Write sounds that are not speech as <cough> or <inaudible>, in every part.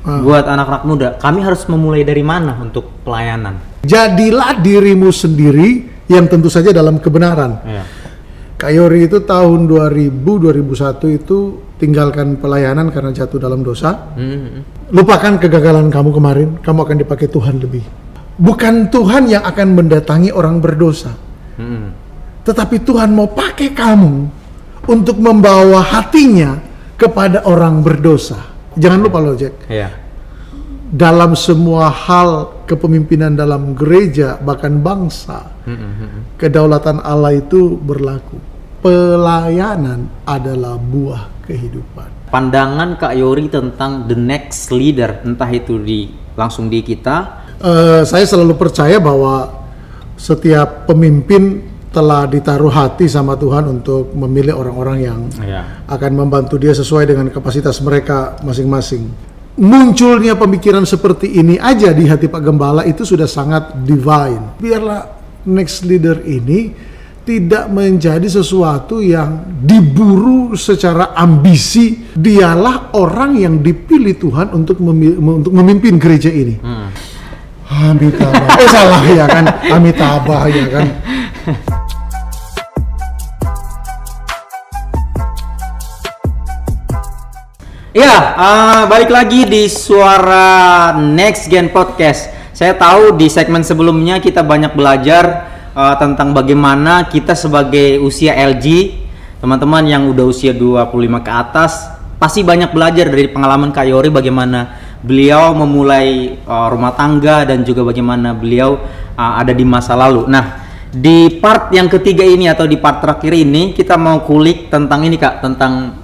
Ah. buat anak-anak muda, kami harus memulai dari mana untuk pelayanan? Jadilah dirimu sendiri yang tentu saja dalam kebenaran. Ya. Kak Yori itu tahun 2000-2001 itu tinggalkan pelayanan karena jatuh dalam dosa. Hmm. Lupakan kegagalan kamu kemarin, kamu akan dipakai Tuhan lebih. Bukan Tuhan yang akan mendatangi orang berdosa, Hmm. tetapi Tuhan mau pakai kamu untuk membawa hatinya kepada orang berdosa. Jangan lupa loh Jack, Ya. dalam semua hal kepemimpinan dalam gereja bahkan bangsa, Hmm, hmm, kedaulatan Allah itu berlaku. Pelayanan adalah buah kehidupan. Pandangan Kak Yori tentang the next leader, entah itu di langsung di kita, Eh, saya selalu percaya bahwa setiap pemimpin telah ditaruh hati sama Tuhan untuk memilih orang-orang yang ya. akan membantu dia sesuai dengan kapasitas mereka masing-masing. Munculnya pemikiran seperti ini aja di hati Pak Gembala itu sudah sangat divine. Biarlah next leader ini tidak menjadi sesuatu yang diburu secara ambisi. Dialah orang yang dipilih Tuhan untuk memi- untuk memimpin gereja ini. Hmm. Amitabha. Eh salah ya kan? Amitabha ya kan? Ya, eh, balik lagi di suara Next Gen Podcast. Saya tahu di segmen sebelumnya kita banyak belajar eh, tentang bagaimana kita sebagai usia LG, teman-teman yang udah usia 25 ke atas, pasti banyak belajar dari pengalaman Kak Yori bagaimana beliau memulai eh, rumah tangga dan juga bagaimana beliau eh, ada di masa lalu. Nah, di part yang ketiga ini atau di part terakhir ini kita mau kulik tentang ini Kak, tentang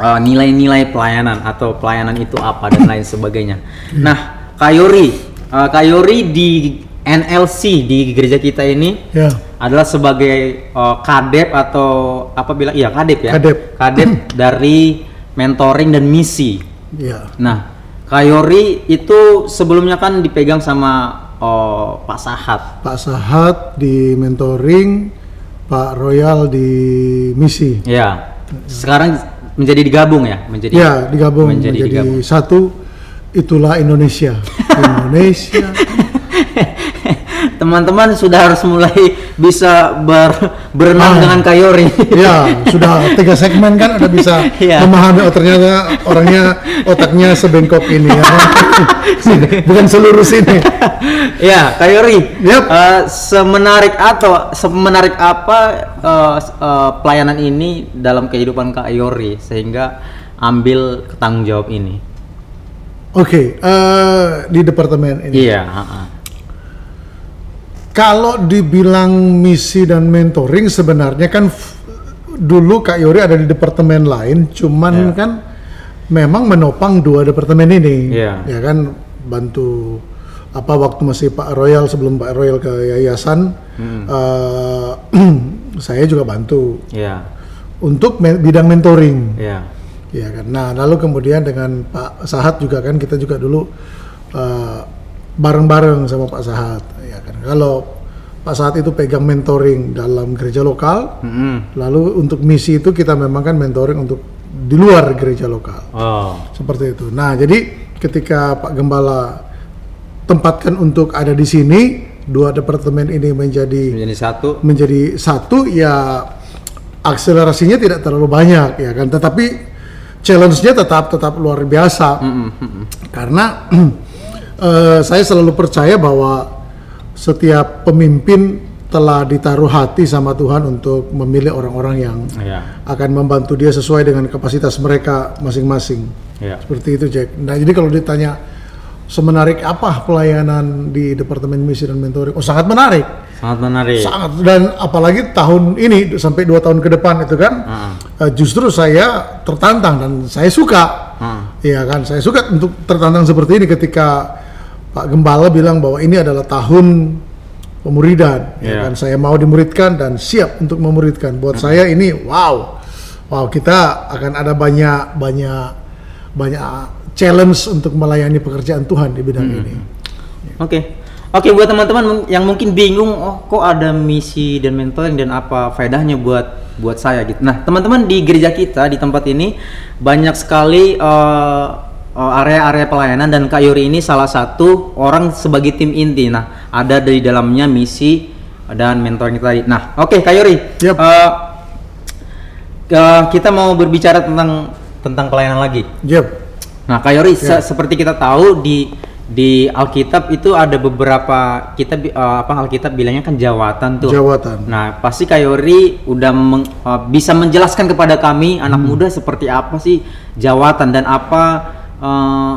uh, nilai-nilai pelayanan atau pelayanan itu apa dan lain sebagainya. Nah, Kayori, uh, Kayori di NLC di gereja kita ini Ya. adalah sebagai uh, kadep atau apa bilang iya kadep ya. Kadep. Kadep <clears throat> dari mentoring dan misi. Ya. Nah, Kayori itu sebelumnya kan dipegang sama oh, Pak Sahat. Pak Sahat di mentoring, Pak Royal di misi. Ya. Sekarang menjadi digabung ya, menjadi Ya, digabung menjadi menjadi, digabung. satu. Itulah Indonesia. <laughs> Indonesia. <laughs> Teman-teman sudah harus mulai bisa ber, berenang Ah. dengan Kayori. ya, sudah tiga segmen kan udah bisa <laughs> Iya. memahami oh ternyata orangnya otaknya sebengkok ini ya. <laughs> Bukan seluruh sini. ya, Kayori. Yap. eh, semenarik atau semenarik apa s- eh, pelayanan ini dalam kehidupan Kayori sehingga ambil tanggung jawab ini? Oke, eh, di departemen ini. Iya, ha-ha. Kalau dibilang misi dan mentoring sebenarnya kan dulu Kak Yori ada di departemen lain, cuman Ya. kan memang menopang dua departemen ini. Ya. Ya kan bantu apa waktu masih Pak Royal sebelum Pak Royal ke yayasan, Hmm. eh, <clears throat> saya juga bantu Iya, untuk men- bidang mentoring. iya. Ya kan. Nah, lalu kemudian dengan Pak Sahat juga kan kita juga dulu eh, bareng-bareng sama Pak Sahat. Ya kan. Kalau Pak Sahat itu pegang mentoring dalam gereja lokal, Mm-mm. lalu untuk misi itu kita memang kan mentoring untuk di luar gereja lokal. Oh, Seperti itu. Nah, jadi ketika Pak Gembala tempatkan untuk ada di sini, dua departemen ini menjadi menjadi satu. menjadi satu ya akselerasinya tidak terlalu banyak ya kan tetapi challenge-nya tetap tetap luar biasa Mm-mm, mm-mm. karena <clears throat> eh, saya selalu percaya bahwa setiap pemimpin telah ditaruh hati sama Tuhan untuk memilih orang-orang yang Iya, akan membantu dia sesuai dengan kapasitas mereka masing-masing iya. seperti itu Jack. Nah jadi kalau ditanya semenarik apa pelayanan di Departemen Misi dan Mentoring, oh sangat menarik Sangat menarik. sangat dan apalagi tahun ini sampai dua tahun ke depan itu kan Ah, eh, justru saya tertantang dan saya suka ah. Iya kan saya suka untuk tertantang seperti ini ketika Pak Gembala bilang bahwa ini adalah tahun pemuridan ya Iya. kan saya mau dimuridkan dan siap untuk memuridkan buat saya ini wow wow kita akan ada banyak banyak banyak challenge untuk melayani pekerjaan Tuhan di bidang Hmm. ini Oke. Oke buat teman-teman yang mungkin bingung, oh kok ada misi dan mentoring dan apa faedahnya buat buat saya gitu. Nah, teman-teman di gereja kita di tempat ini banyak sekali uh, area-area pelayanan dan Kak Yuri ini salah satu orang sebagai tim inti. Nah, ada di dalamnya misi dan mentoring tadi. Nah, oke Kak Yuri. Yap. Uh, uh, kita mau berbicara tentang tentang pelayanan lagi. Yep. Nah, Kak Yori, Ya. se- seperti kita tahu di di Alkitab itu ada beberapa kita eh, apa Alkitab bilangnya kan jawatan tuh. Jawatan. Nah, pasti Kak Yori udah meng- eh, bisa menjelaskan kepada kami anak Hmm. muda seperti apa sih jawatan dan apa eh,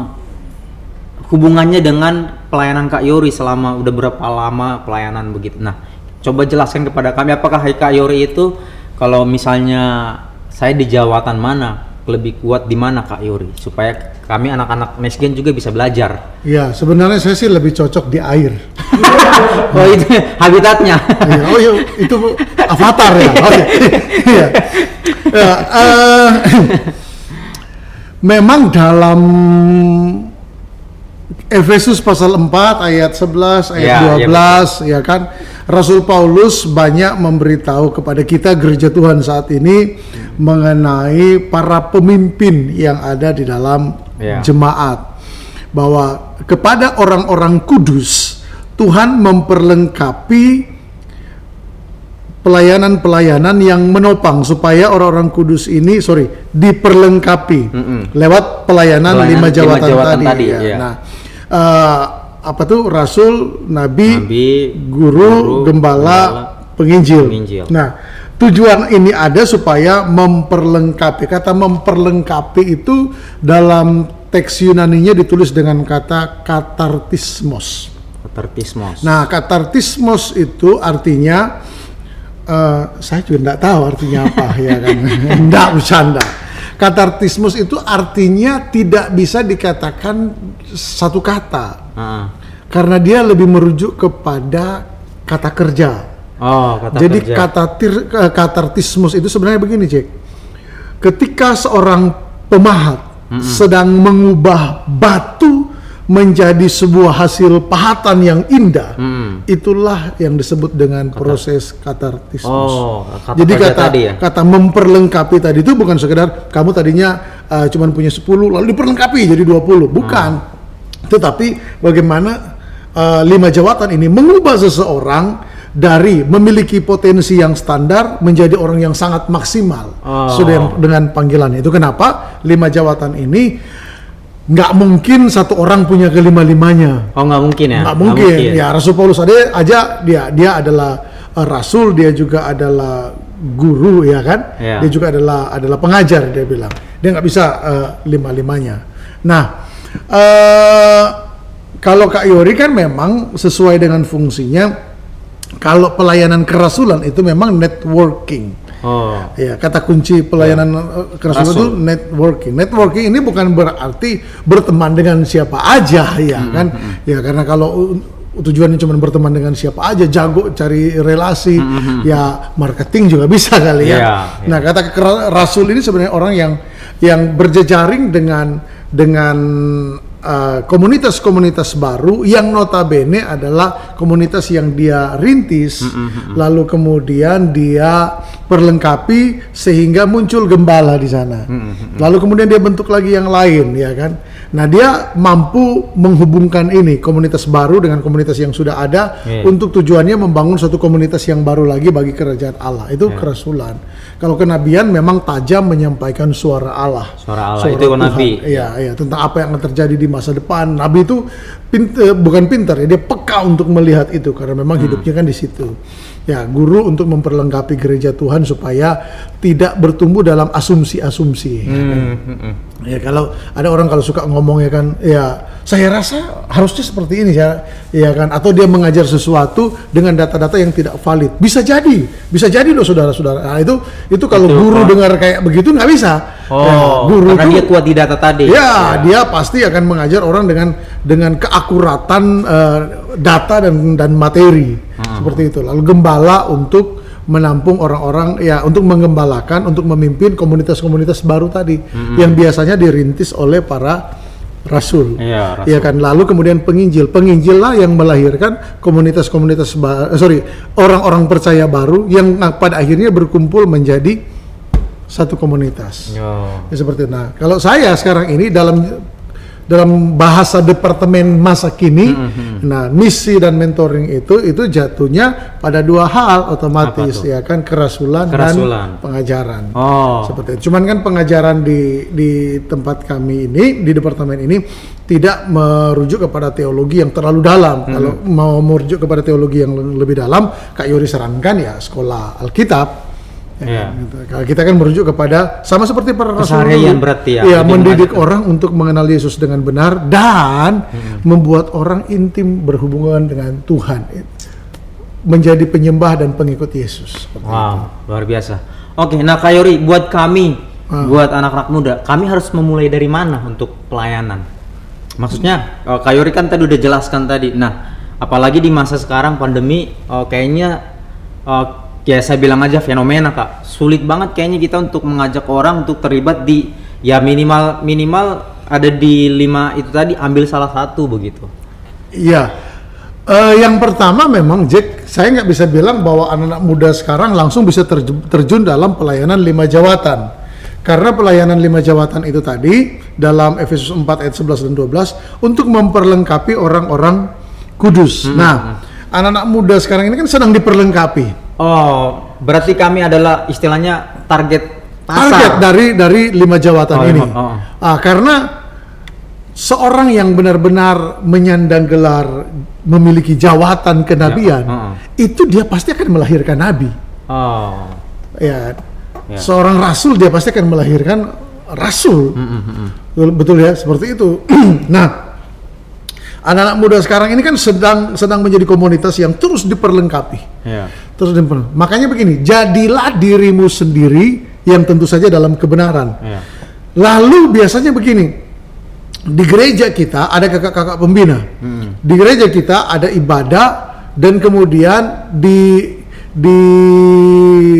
hubungannya dengan pelayanan Kak Yori selama udah berapa lama pelayanan begitu. Nah, coba jelaskan kepada kami apakah Kak Yori itu kalau misalnya saya di jawatan mana lebih kuat di mana Kak Yori supaya kami anak-anak Nesgen juga bisa belajar. Ya, sebenarnya saya sih lebih cocok di air. <laughs> oh itu habitatnya. Iya, oh iya, itu avatar ya. Oke. <laughs> Iya. Ya, eh, memang dalam Efesus pasal 4 ayat 11 ayat Ya, ya, 12 ya kan? Rasul Paulus banyak memberitahu kepada kita gereja Tuhan saat ini mengenai para pemimpin yang ada di dalam Ya. jemaat. Bahwa kepada orang-orang kudus Tuhan memperlengkapi pelayanan-pelayanan yang menopang supaya orang-orang kudus ini sorry diperlengkapi Mm-mm. lewat pelayanan, Pelayanan lima lima jawatan, jawatan tadi. tadi, ya. iya. Nah, eh, apa tuh rasul, nabi, Nabi, guru, guru, gembala, gembala, penginjil. penginjil. Nah, tujuan ini ada supaya memperlengkapi. Kata memperlengkapi itu dalam teks Yunaninya ditulis dengan kata katartismos. Katartismos. Nah, katartismos itu artinya eh, saya juga enggak tahu artinya apa ya kan. <laughs> Enggak bercanda. Katartismos itu artinya tidak bisa dikatakan satu kata Ah. karena dia lebih merujuk kepada kata kerja. Oh, kata Jadi kerja. katatir, eh, katartismus itu sebenarnya begini, Cek. Ketika seorang pemahat sedang mengubah batu menjadi sebuah hasil pahatan yang indah, Mm. itulah yang disebut dengan proses katartismus. Oh, kata Jadi kata tadi ya. kata memperlengkapi tadi itu bukan sekedar kamu tadinya uh, cuman punya 10 lalu diperlengkapi jadi 20, bukan. Tetapi bagaimana uh, lima jawatan ini mengubah seseorang dari memiliki potensi yang standar menjadi orang yang sangat maksimal Oh. sudah dengan panggilannya. Itu kenapa lima jawatan ini nggak mungkin satu orang punya kelima-limanya. Oh, nggak mungkin ya? Nggak mungkin. Ya Rasul Paulus ada aja dia dia adalah uh, rasul, dia juga adalah guru ya kan. Ya. Dia juga adalah adalah pengajar dia bilang. Dia nggak bisa uh, lima-limanya. Nah, eh kalau Kak Yori kan memang sesuai dengan fungsinya kalau pelayanan kerasulan itu memang networking. Oh. Ya, kata kunci pelayanan eh, kerasulan Rasul. itu networking. Networking ini bukan berarti berteman dengan siapa aja ya Hmm, kan. Ya karena kalau tujuannya cuma berteman dengan siapa aja, jago cari relasi, ya marketing juga bisa kali ya. Hmm, Iya. Nah, kata rasul ini sebenarnya orang yang yang berjejaring dengan dengan uh, komunitas-komunitas baru yang notabene adalah komunitas yang dia rintis, lalu kemudian dia perlengkapi sehingga muncul gembala di sana. Lalu kemudian dia bentuk lagi yang lain, ya kan? Nah, dia mampu menghubungkan ini komunitas baru dengan komunitas yang sudah ada Iya. untuk tujuannya membangun suatu komunitas yang baru lagi bagi kerajaan Allah. Itu Iya. kerasulan. Kalau kenabian memang tajam menyampaikan suara Allah. Suara Allah, itu nabi. Iya, iya, tentang apa yang akan terjadi di masa depan. Nabi itu pin- eh, bukan pintar ya, dia peka untuk melihat itu karena memang Hmm. hidupnya kan di situ. Ya, guru untuk memperlengkapi gereja Tuhan supaya tidak bertumbuh dalam asumsi-asumsi. ya kan? Hmm, hmm, hmm. Ya kalau ada orang kalau suka ngomong ya kan, ya saya rasa harusnya seperti ini ya, ya kan? Atau dia mengajar sesuatu dengan data-data yang tidak valid. Bisa jadi, bisa jadi loh saudara-saudara. Nah, itu itu kalau Itu, guru dengar kayak begitu nggak bisa. Oh, Ya, guru karena tuh- dia kuat di data tadi. Ya, dia pasti akan mengajar orang dengan dengan keakuratan eh, data dan dan materi Hmm. seperti itu. Lalu gembala untuk menampung orang-orang ya untuk mengembalakan untuk memimpin komunitas-komunitas baru tadi yang biasanya dirintis oleh para rasul. Hmm. Iya, rasul. Ya kan. Lalu kemudian penginjil, penginjil lah yang melahirkan komunitas-komunitas ba- eh, sorry orang-orang percaya baru yang pada akhirnya berkumpul menjadi satu komunitas. Yo. Ya, seperti itu. Nah, kalau saya sekarang ini dalam dalam bahasa departemen masa kini. Hmm, Nah, misi dan mentoring itu itu jatuhnya pada dua hal otomatis ya kan kerasulan, Kerasulan. dan pengajaran. Oh. Seperti itu. Cuman kan pengajaran di di tempat kami ini di departemen ini tidak merujuk kepada teologi yang terlalu dalam. Kalau mau merujuk kepada teologi yang le- lebih dalam, Kak Yuri sarankan ya sekolah Alkitab. Ya, kan, gitu. Kalau kita kan merujuk kepada sama seperti para rasul berarti ya, Iya, mendidik orang untuk mengenal Yesus dengan benar dan membuat orang intim berhubungan dengan Tuhan. Menjadi penyembah dan pengikut Yesus. Wow, luar biasa. Oke, nah Kak Yori, buat kami, Ah. buat anak-anak muda, kami harus memulai dari mana untuk pelayanan? Maksudnya, eh, Kak Yori kan tadi udah jelaskan tadi. Nah, apalagi di masa sekarang pandemi, eh, kayaknya eh, ya saya bilang aja fenomena kak, sulit banget kayaknya kita untuk mengajak orang untuk terlibat di ya minimal minimal ada di lima itu tadi ambil salah satu begitu. Iya. Eh, yang pertama memang Jack, saya nggak bisa bilang bahwa anak-anak muda sekarang langsung bisa terj- terjun dalam pelayanan lima jawatan. Karena pelayanan lima jawatan itu tadi dalam Efesus 4 ayat 11 dan 12 untuk memperlengkapi orang-orang kudus. Nah, anak-anak muda sekarang ini kan sedang diperlengkapi. Oh, berarti kami adalah istilahnya target pasar. Target dari dari lima jawatan Oh, ini. oh. Ah, karena seorang yang benar-benar menyandang gelar memiliki jawatan kenabian, Ya, oh, oh. itu dia pasti akan melahirkan nabi. Oh. Ya, Ya. seorang rasul dia pasti akan melahirkan rasul. Mm, mm, mm. Betul, betul ya, seperti itu. <clears throat> nah, anak-anak muda sekarang ini kan sedang sedang menjadi komunitas yang terus diperlengkapi. Ya. Terus diper- makanya begini, jadilah dirimu sendiri yang tentu saja dalam kebenaran. Ya. Lalu biasanya begini, di gereja kita ada kakak-kakak pembina, di gereja kita ada ibadah dan kemudian di di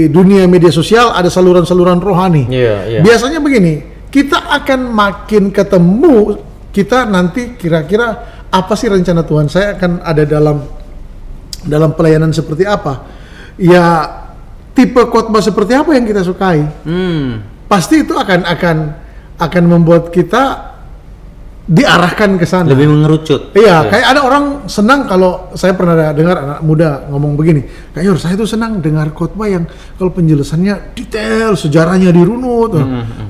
dunia media sosial ada saluran-saluran rohani. Iya, iya. Biasanya begini, kita akan makin ketemu kita nanti kira-kira apa sih rencana Tuhan? Saya akan ada dalam dalam pelayanan seperti apa? Ya tipe khotbah seperti apa yang kita sukai? Hmm. pasti itu akan akan akan membuat kita diarahkan ke sana. Lebih mengerucut. Iya, kayak ada orang senang kalau saya pernah dengar anak muda ngomong begini, kayak Yor, saya tuh senang dengar khotbah yang kalau penjelasannya detail, sejarahnya dirunut.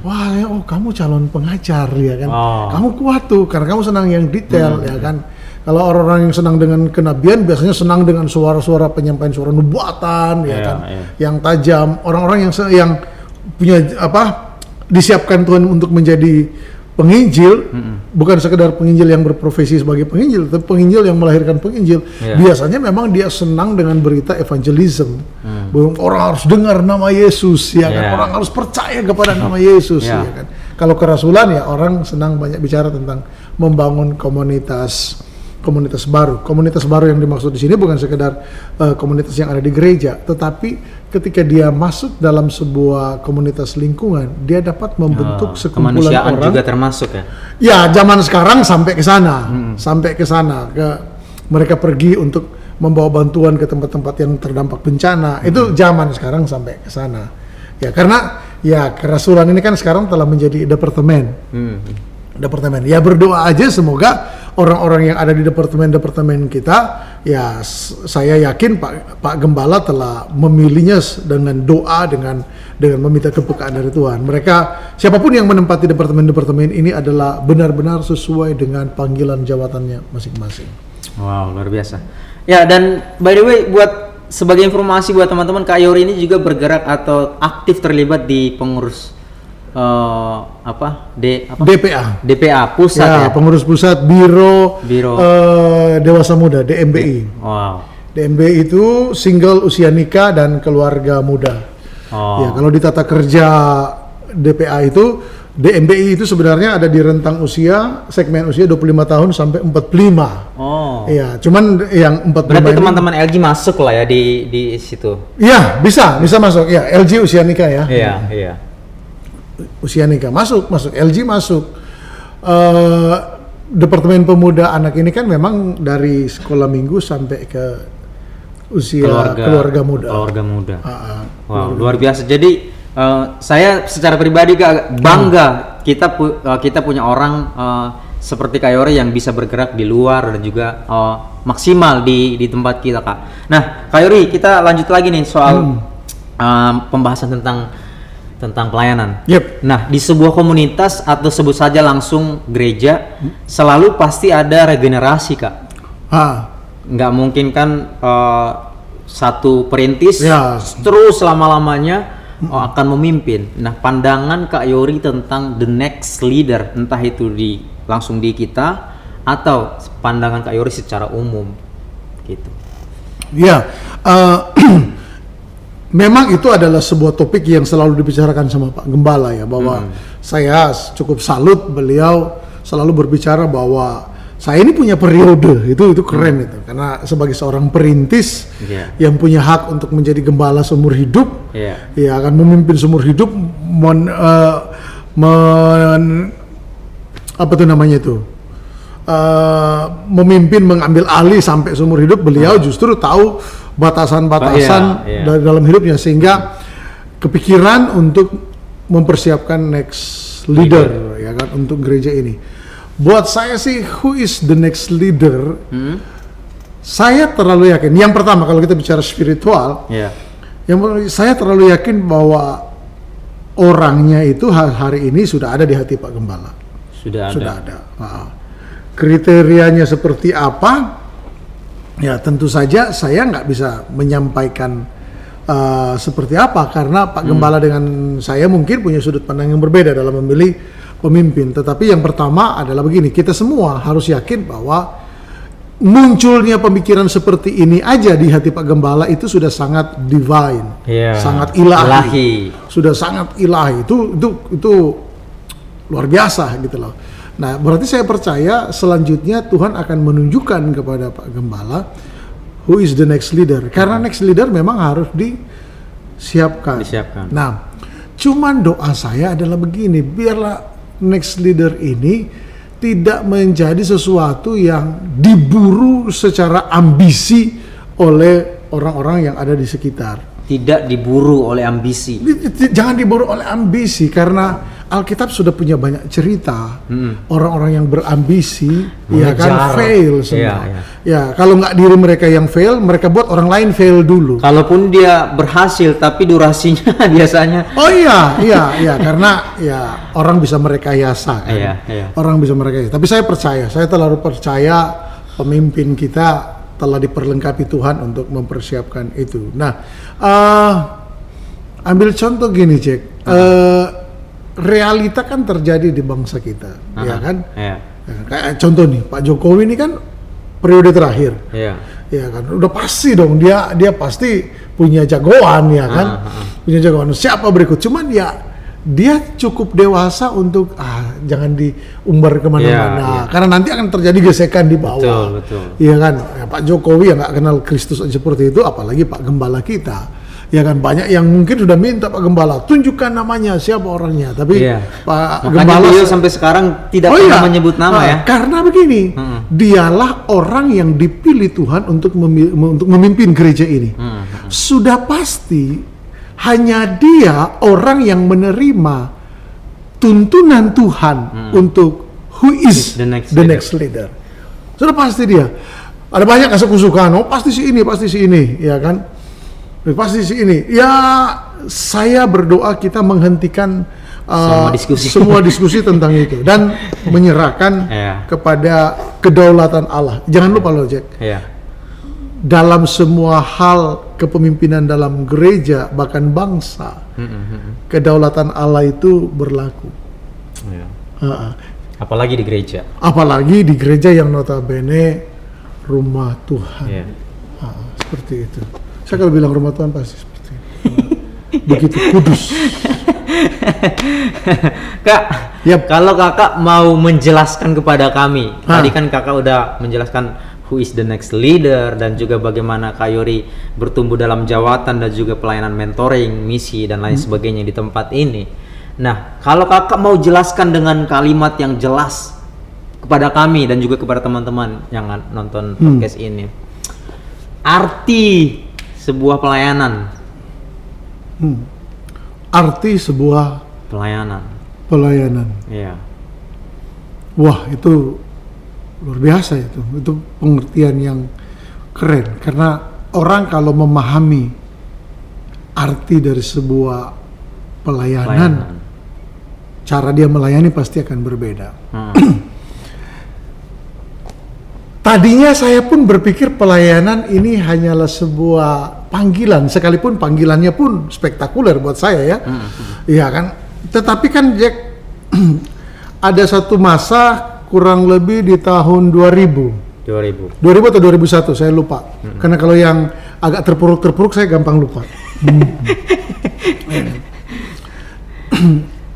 Wah, ya, oh kamu calon pengajar ya kan, Oh. kamu kuat tuh karena kamu senang yang detail ya kan. Kalau orang-orang yang senang dengan kenabian biasanya senang dengan suara-suara penyampaian suara nubuatan ya Iya, kan, iya. yang tajam. Orang-orang yang yang punya apa disiapkan Tuhan untuk menjadi penginjil, bukan sekedar penginjil yang berprofesi sebagai penginjil, tapi penginjil yang melahirkan penginjil. Iya. Biasanya memang dia senang dengan berita evangelism. Bahwa Orang harus dengar nama Yesus, ya kan? Iya. Orang harus percaya kepada nama Yesus, Iya. ya kan? Kalau kerasulan ya orang senang banyak bicara tentang membangun komunitas komunitas baru. Komunitas baru yang dimaksud di sini bukan sekedar eh, komunitas yang ada di gereja, tetapi ketika dia masuk dalam sebuah komunitas lingkungan, dia dapat membentuk Oh, sekumpulan orang. juga termasuk ya. Ya, zaman sekarang sampai ke sana, sampai ke sana, ke mereka pergi untuk membawa bantuan ke tempat-tempat yang terdampak bencana. Itu zaman sekarang sampai ke sana. Ya, karena ya kerasulan ini kan sekarang telah menjadi departemen Hmm. departemen. Ya berdoa aja semoga orang-orang yang ada di departemen-departemen kita ya saya yakin Pak Pak Gembala telah memilihnya dengan doa dengan dengan meminta kepekaan dari Tuhan. Mereka siapa pun yang menempati departemen-departemen ini adalah benar-benar sesuai dengan panggilan jabatannya masing-masing. Wow, luar biasa. Ya, dan by the way buat sebagai informasi buat teman-teman Kak Yori ini juga bergerak atau aktif terlibat di pengurus eh, apa? D apa? DPA. DPA pusat Ya, ya. pengurus pusat Biro, Biro. eh, Dewasa Muda DMBI. Wow. DMBI itu single usia nikah dan keluarga muda. Oh. Ya, kalau di tata kerja DPA itu DMBI itu sebenarnya ada di rentang usia segmen usia 25 tahun sampai 45. Oh. Iya, cuman yang 45 Berarti teman-teman LG masuk lah ya di di situ. Iya, bisa, bisa masuk. Ya, LG usia nikah ya. Iya, iya. Usia nikah masuk, masuk LG masuk. Eh Departemen Pemuda Anak ini kan memang dari sekolah minggu sampai ke usia keluarga, muda. Keluarga muda. Ah. Wow, luar biasa. Jadi eh, saya secara pribadi Kak, bangga kita pu- eh, kita punya orang eh, seperti Kak Yori yang bisa bergerak di luar dan juga uh, maksimal di di tempat kita Kak. Nah Kak Yori kita lanjut lagi nih soal um, pembahasan tentang tentang pelayanan. Yep. Nah, di sebuah komunitas atau sebut saja langsung gereja, selalu pasti ada regenerasi, Kak. Ah, Nggak mungkin kan eh, satu perintis Ya. terus selama-lamanya oh, akan memimpin. Nah, pandangan Kak Yori tentang the next leader, entah itu di langsung di kita atau pandangan Kak Yori secara umum, gitu. ya. eh, memang itu adalah sebuah topik yang selalu dibicarakan sama Pak Gembala ya bahwa saya cukup salut beliau selalu berbicara bahwa saya ini punya periode. Itu itu keren itu. Karena sebagai seorang perintis Iya. yang punya hak untuk menjadi gembala seumur hidup Iya. ya akan memimpin seumur hidup men, eh, men- apa tuh namanya itu? Eh, memimpin mengambil alih sampai seumur hidup beliau justru tahu batasan-batasan Iya, iya. da- dalam hidupnya sehingga kepikiran untuk mempersiapkan next leader ya kan untuk gereja ini buat saya sih who is the next leader Hmm? saya terlalu yakin yang pertama kalau kita bicara spiritual Iya. yang saya terlalu yakin bahwa orangnya itu ha- hari ini sudah ada di hati Pak Gembala. Sudah ada. Sudah ada. Ah. Kriterianya seperti apa? Ya tentu saja saya nggak bisa menyampaikan uh, seperti apa karena Pak Gembala dengan saya mungkin punya sudut pandang yang berbeda dalam memilih pemimpin. Tetapi yang pertama adalah begini, kita semua harus yakin bahwa munculnya pemikiran seperti ini aja di hati Pak Gembala itu sudah sangat divine, Iya. sangat ilahi, Ilahi. sudah sangat ilahi. Itu itu itu luar biasa gitu loh. Nah, berarti saya percaya selanjutnya Tuhan akan menunjukkan kepada Pak Gembala who is the next leader. Karena next leader memang harus disiapkan. Disiapkan. Nah, cuman doa saya adalah begini, biarlah next leader ini tidak menjadi sesuatu yang diburu secara ambisi oleh orang-orang yang ada di sekitar. Tidak diburu oleh ambisi. Jangan diburu oleh ambisi karena Alkitab sudah punya banyak cerita orang-orang yang berambisi ya kan Mengejar. fail Iya, semua. iya. Ya kalau nggak diri mereka yang fail, mereka buat orang lain fail dulu. Kalaupun dia berhasil, tapi durasinya <laughs> biasanya Oh iya, iya, iya karena ya orang bisa merekayasa kan. Iya, iya. Orang bisa merekayasa. Tapi saya percaya, saya terlalu percaya pemimpin kita telah diperlengkapi Tuhan untuk mempersiapkan itu. Nah, eh, ambil contoh gini, Cek. Eh, realita kan terjadi di bangsa kita, ya kan? Iya. Ya? Kayak contoh nih, Pak Jokowi ini kan periode terakhir. Iya. Ya kan, udah pasti dong dia dia pasti punya jagoan ya kan, Ah, punya jagoan. Siapa berikut? Cuman ya dia cukup dewasa untuk ah jangan diumbar ke mana-mana, Iya, iya. karena nanti akan terjadi gesekan di bawah. Betul, betul. Iya kan, ya, Pak Jokowi yang nggak kenal Kristus aja seperti itu, apalagi Pak Gembala kita. Ya kan banyak yang mungkin sudah minta Pak Gembala tunjukkan namanya siapa orangnya, tapi Iya. Pak Makanya Gembala beliau sampai sekarang tidak Oh pernah iya. menyebut nama Ah, ya. Karena begini, Mm-mm. dialah orang yang dipilih Tuhan untuk memi- untuk memimpin gereja ini. Mm, Sudah pasti hanya dia orang yang menerima tuntunan Tuhan untuk who is The next the leader. next leader. Sudah pasti dia. Ada banyak kesuk-kusukan, oh pasti si ini, pasti si ini, ya kan? Pasti si ini. Ya, saya berdoa kita menghentikan uh, Semua diskusi. <laughs> semua diskusi tentang itu dan <laughs> menyerahkan Iya. kepada kedaulatan Allah. Jangan lupa loh, Jack. Iya. Dalam semua hal kepemimpinan dalam gereja bahkan bangsa, kedaulatan Allah itu berlaku. Iya. Uh-uh. Apalagi di gereja. Apalagi di gereja yang notabene rumah Tuhan. Iya. Ah, seperti itu. Saya kalau bilang rumah Tuhan pasti seperti itu. Begitu kudus. Kak, Yap. kalau kakak mau menjelaskan kepada kami, Hah. tadi kan kakak udah menjelaskan who is the next leader dan juga bagaimana Kak Yori bertumbuh dalam jawatan dan juga pelayanan mentoring, misi dan lain sebagainya di tempat ini. Nah, kalau kakak mau jelaskan dengan kalimat yang jelas kepada kami dan juga kepada teman-teman yang nonton podcast ini, arti sebuah pelayanan, Hmm. Arti sebuah pelayanan, pelayanan. ya. Wah, itu luar biasa itu. Itu pengertian yang keren karena orang kalau memahami arti dari sebuah pelayanan, Pelayanan. cara dia melayani pasti akan berbeda. Hmm. Tadinya saya pun berpikir pelayanan ini hanyalah sebuah panggilan, sekalipun panggilannya pun spektakuler buat saya ya. Iya kan? Tetapi kan Jack <clears throat> ada satu masa kurang lebih di tahun 2000. 2000. 2000 atau 2001 saya lupa. Karena kalau yang agak terpuruk-terpuruk saya gampang lupa. <clears throat>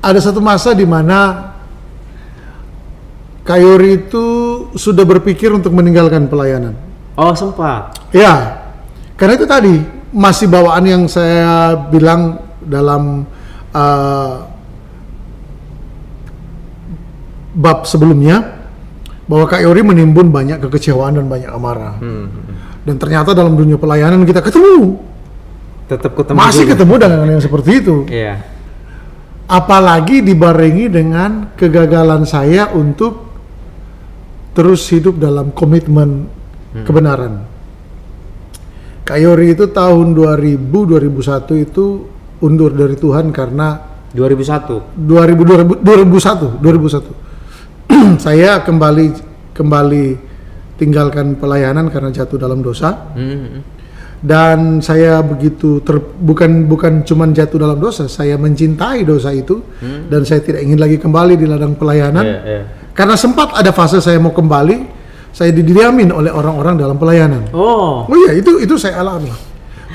ada satu masa di mana Kayori itu sudah berpikir untuk meninggalkan pelayanan. Oh, sempat. Ya, karena itu tadi masih bawaan yang saya bilang dalam uh, bab sebelumnya bahwa Kak Yori menimbun banyak kekecewaan dan banyak amarah. Hmm. Dan ternyata dalam dunia pelayanan kita ketemu, Tetap ketemu masih juga. ketemu dengan yang seperti itu. Iya. Apalagi dibarengi dengan kegagalan saya untuk terus hidup dalam komitmen kebenaran. Kayori itu tahun 2000 2001 itu undur dari Tuhan karena 2001. 2000 2000 2001 2001 saya kembali kembali tinggalkan pelayanan karena jatuh dalam dosa Hmm. dan saya begitu ter, bukan bukan cuman jatuh dalam dosa saya mencintai dosa itu dan saya tidak ingin lagi kembali di ladang pelayanan Iya, iya. Karena sempat ada fase saya mau kembali saya didiamin oleh orang-orang dalam pelayanan. Oh. oh iya itu itu saya alami.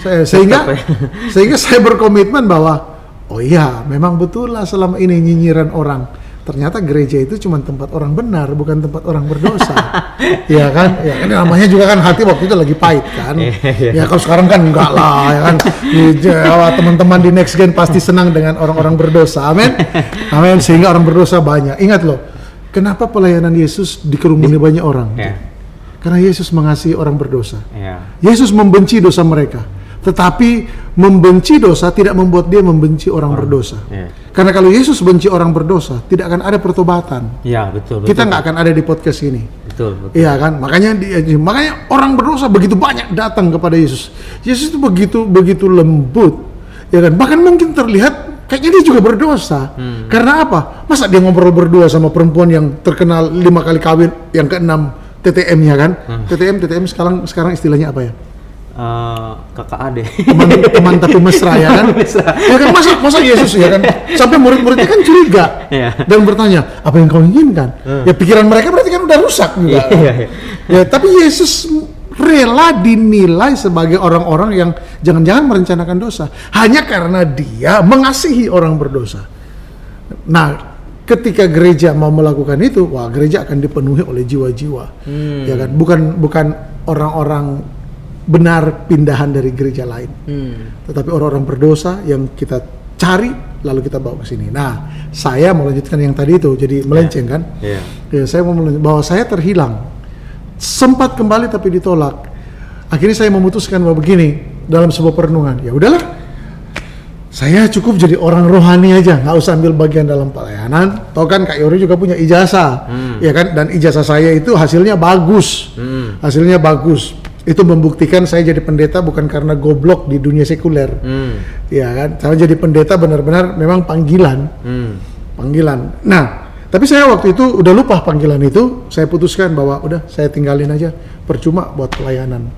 Saya sehingga ya. <laughs> sehingga saya berkomitmen bahwa oh iya memang betul lah selama ini nyinyiran orang. Ternyata gereja itu cuma tempat orang benar bukan tempat orang berdosa. <laughs> Ya kan? Ya kan? Namanya juga kan hati waktu itu lagi pahit kan? Iya, ya kalau sekarang kan enggak lah ya kan? Teman-teman di next gen pasti senang dengan orang-orang berdosa. Amin? <laughs> Amin sehingga orang berdosa banyak. Ingat loh kenapa pelayanan Yesus dikerumuni banyak orang Iya. karena Yesus mengasihi orang berdosa Iya. Yesus membenci dosa mereka, tetapi membenci dosa tidak membuat dia membenci orang berdosa. Iya. Karena kalau Yesus benci orang berdosa, tidak akan ada pertobatan. Betul, betul. Kita nggak akan ada di podcast ini. betul, betul. Iya kan? Makanya di- makanya orang berdosa begitu banyak datang kepada Yesus. Yesus itu begitu begitu lembut, ya kan? Bahkan mungkin terlihat kayaknya dia juga berdosa. Karena apa? Masa dia ngobrol berdua sama perempuan yang terkenal lima kali kawin, yang keenam TTM-nya kan? TTM TTM sekarang sekarang istilahnya apa ya? Eh, kakak ade. teman teman tapi mesra ya kan <laughs> Mesra. ya kan masa masa Yesus ya kan sampai murid-muridnya kan curiga Iya. dan bertanya apa yang kau inginkan ya pikiran mereka berarti kan udah rusak juga Iya, iya. ya tapi Yesus rela dinilai sebagai orang-orang yang jangan-jangan merencanakan dosa hanya karena dia mengasihi orang berdosa nah ketika gereja mau melakukan itu wah gereja akan dipenuhi oleh jiwa-jiwa ya kan bukan bukan orang-orang benar pindahan dari gereja lain Hmm. tetapi orang-orang berdosa yang kita cari lalu kita bawa ke sini. Nah, saya mau lanjutkan yang tadi itu, jadi melenceng kan? Iya. Ya, saya mau bahwa saya terhilang, sempat kembali tapi ditolak. Akhirnya saya memutuskan bahwa begini dalam sebuah perenungan, ya udahlah, saya cukup jadi orang rohani aja, nggak usah ambil bagian dalam pelayanan. Tahu kan Kak Yori juga punya ijazah, ya kan? Dan ijazah saya itu hasilnya bagus, Hmm. hasilnya bagus. Itu membuktikan saya jadi pendeta bukan karena goblok di dunia sekuler, Hmm. ya kan? Saya jadi pendeta benar-benar memang panggilan, Hmm. panggilan. Nah, tapi saya waktu itu udah lupa panggilan itu, saya putuskan bahwa udah saya tinggalin aja, percuma buat pelayanan.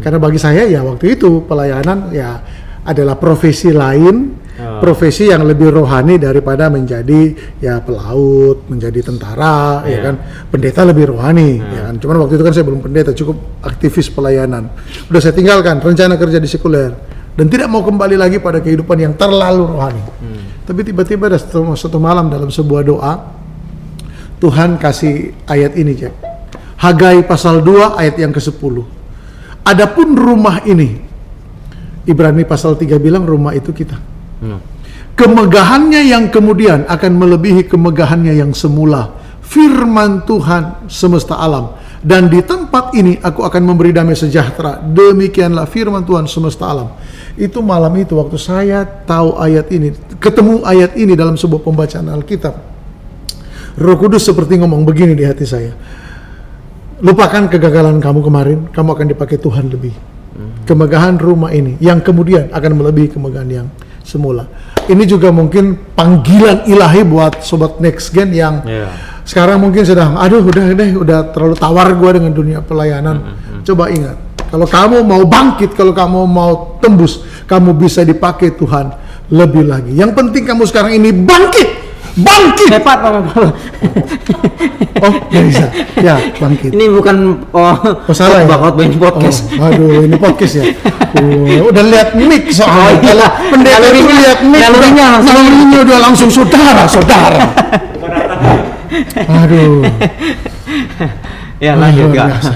Karena bagi saya ya waktu itu pelayanan ya adalah profesi lain, Oh. profesi yang lebih rohani daripada menjadi ya pelaut, menjadi tentara, ya Iya. kan. Pendeta lebih rohani, ya kan. Cuman waktu itu kan saya belum pendeta, cukup aktivis pelayanan. Udah saya tinggalkan rencana kerja di sekuler dan tidak mau kembali lagi pada kehidupan yang terlalu rohani. Tapi tiba-tiba ada satu, satu malam dalam sebuah doa Tuhan kasih ayat ini, Jack. Hagai pasal 2 ayat yang ke-10. Adapun rumah ini Ibrani pasal 3 bilang rumah itu kita. Hmm. Kemegahannya yang kemudian akan melebihi kemegahannya yang semula. Firman Tuhan semesta alam. Dan di tempat ini aku akan memberi damai sejahtera. Demikianlah firman Tuhan semesta alam. Itu malam itu waktu saya tahu ayat ini, ketemu ayat ini dalam sebuah pembacaan Alkitab. Roh Kudus seperti ngomong begini di hati saya. Lupakan kegagalan kamu kemarin, kamu akan dipakai Tuhan lebih. Kemegahan rumah ini yang kemudian akan melebihi kemegahan yang semula. Ini juga mungkin panggilan ilahi buat sobat next gen yang Iya. sekarang mungkin sedang, aduh udah deh, udah terlalu tawar gue dengan dunia pelayanan. Hmm, Coba ingat, kalau kamu mau bangkit, kalau kamu mau tembus, kamu bisa dipakai Tuhan lebih lagi. Yang penting kamu sekarang ini bangkit, bangkit. Hebat Pak. <laughs> Oh, ya bisa, ya bangkit. Ini bukan oh, Oh salah ya? khotbah, khotbahin podcast. Oh, aduh, ini podcast ya. Oh, udah lihat mic soalnya. Oh, iya. Pendeta itu lihat mic, nalurinya langsung. nalurinya udah langsung saudara, saudara. Aduh. Ya lanjut biasa.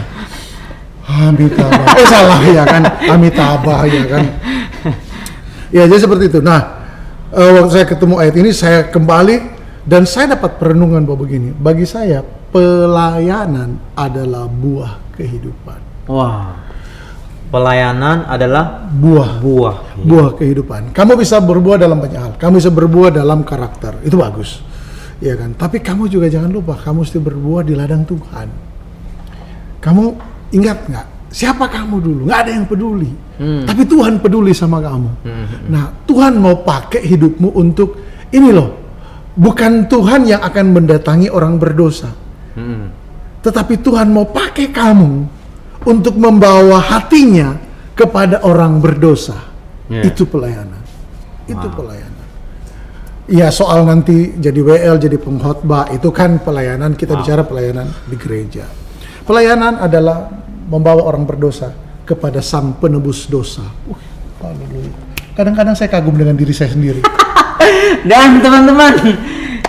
Amitabha. Eh salah ya kan, Amitabha ya kan. <laughs> Ya jadi seperti itu. Nah, eh, waktu saya ketemu ayat ini saya kembali dan saya dapat perenungan bahwa begini. Bagi saya pelayanan adalah buah kehidupan. Wah. Pelayanan adalah Buah buah. buah kehidupan. Kamu bisa berbuah dalam banyak hal. Kamu bisa berbuah dalam karakter. Itu bagus. Ya kan? Tapi kamu juga jangan lupa kamu mesti berbuah di ladang Tuhan. Kamu ingat nggak? Siapa kamu dulu? Nggak ada yang peduli. Tapi Tuhan peduli sama kamu. Nah, Tuhan mau pakai hidupmu untuk ini loh. Bukan Tuhan yang akan mendatangi orang berdosa. Hmm. Tetapi Tuhan mau pakai kamu untuk membawa hatinya kepada orang berdosa. Ya. Itu pelayanan. Itu pelayanan. Ya soal nanti jadi WL, jadi pengkhotbah itu kan pelayanan. Kita bicara pelayanan di gereja. Pelayanan adalah membawa orang berdosa kepada Sang Penebus dosa. Uh, haleluya. Kadang-kadang saya kagum dengan diri saya sendiri. <laughs> Dan teman-teman,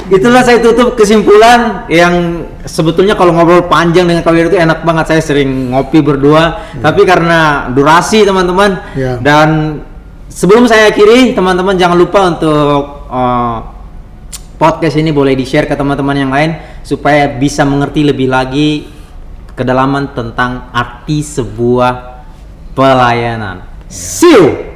itulah saya tutup kesimpulan yang sebetulnya kalau ngobrol panjang dengan kalian itu enak banget. Saya sering ngopi berdua, tapi karena durasi teman-teman Ya. dan sebelum saya akhiri, teman-teman jangan lupa untuk uh, podcast ini boleh di-share ke teman-teman yang lain supaya bisa mengerti lebih lagi kedalaman tentang arti sebuah pelayanan. See you.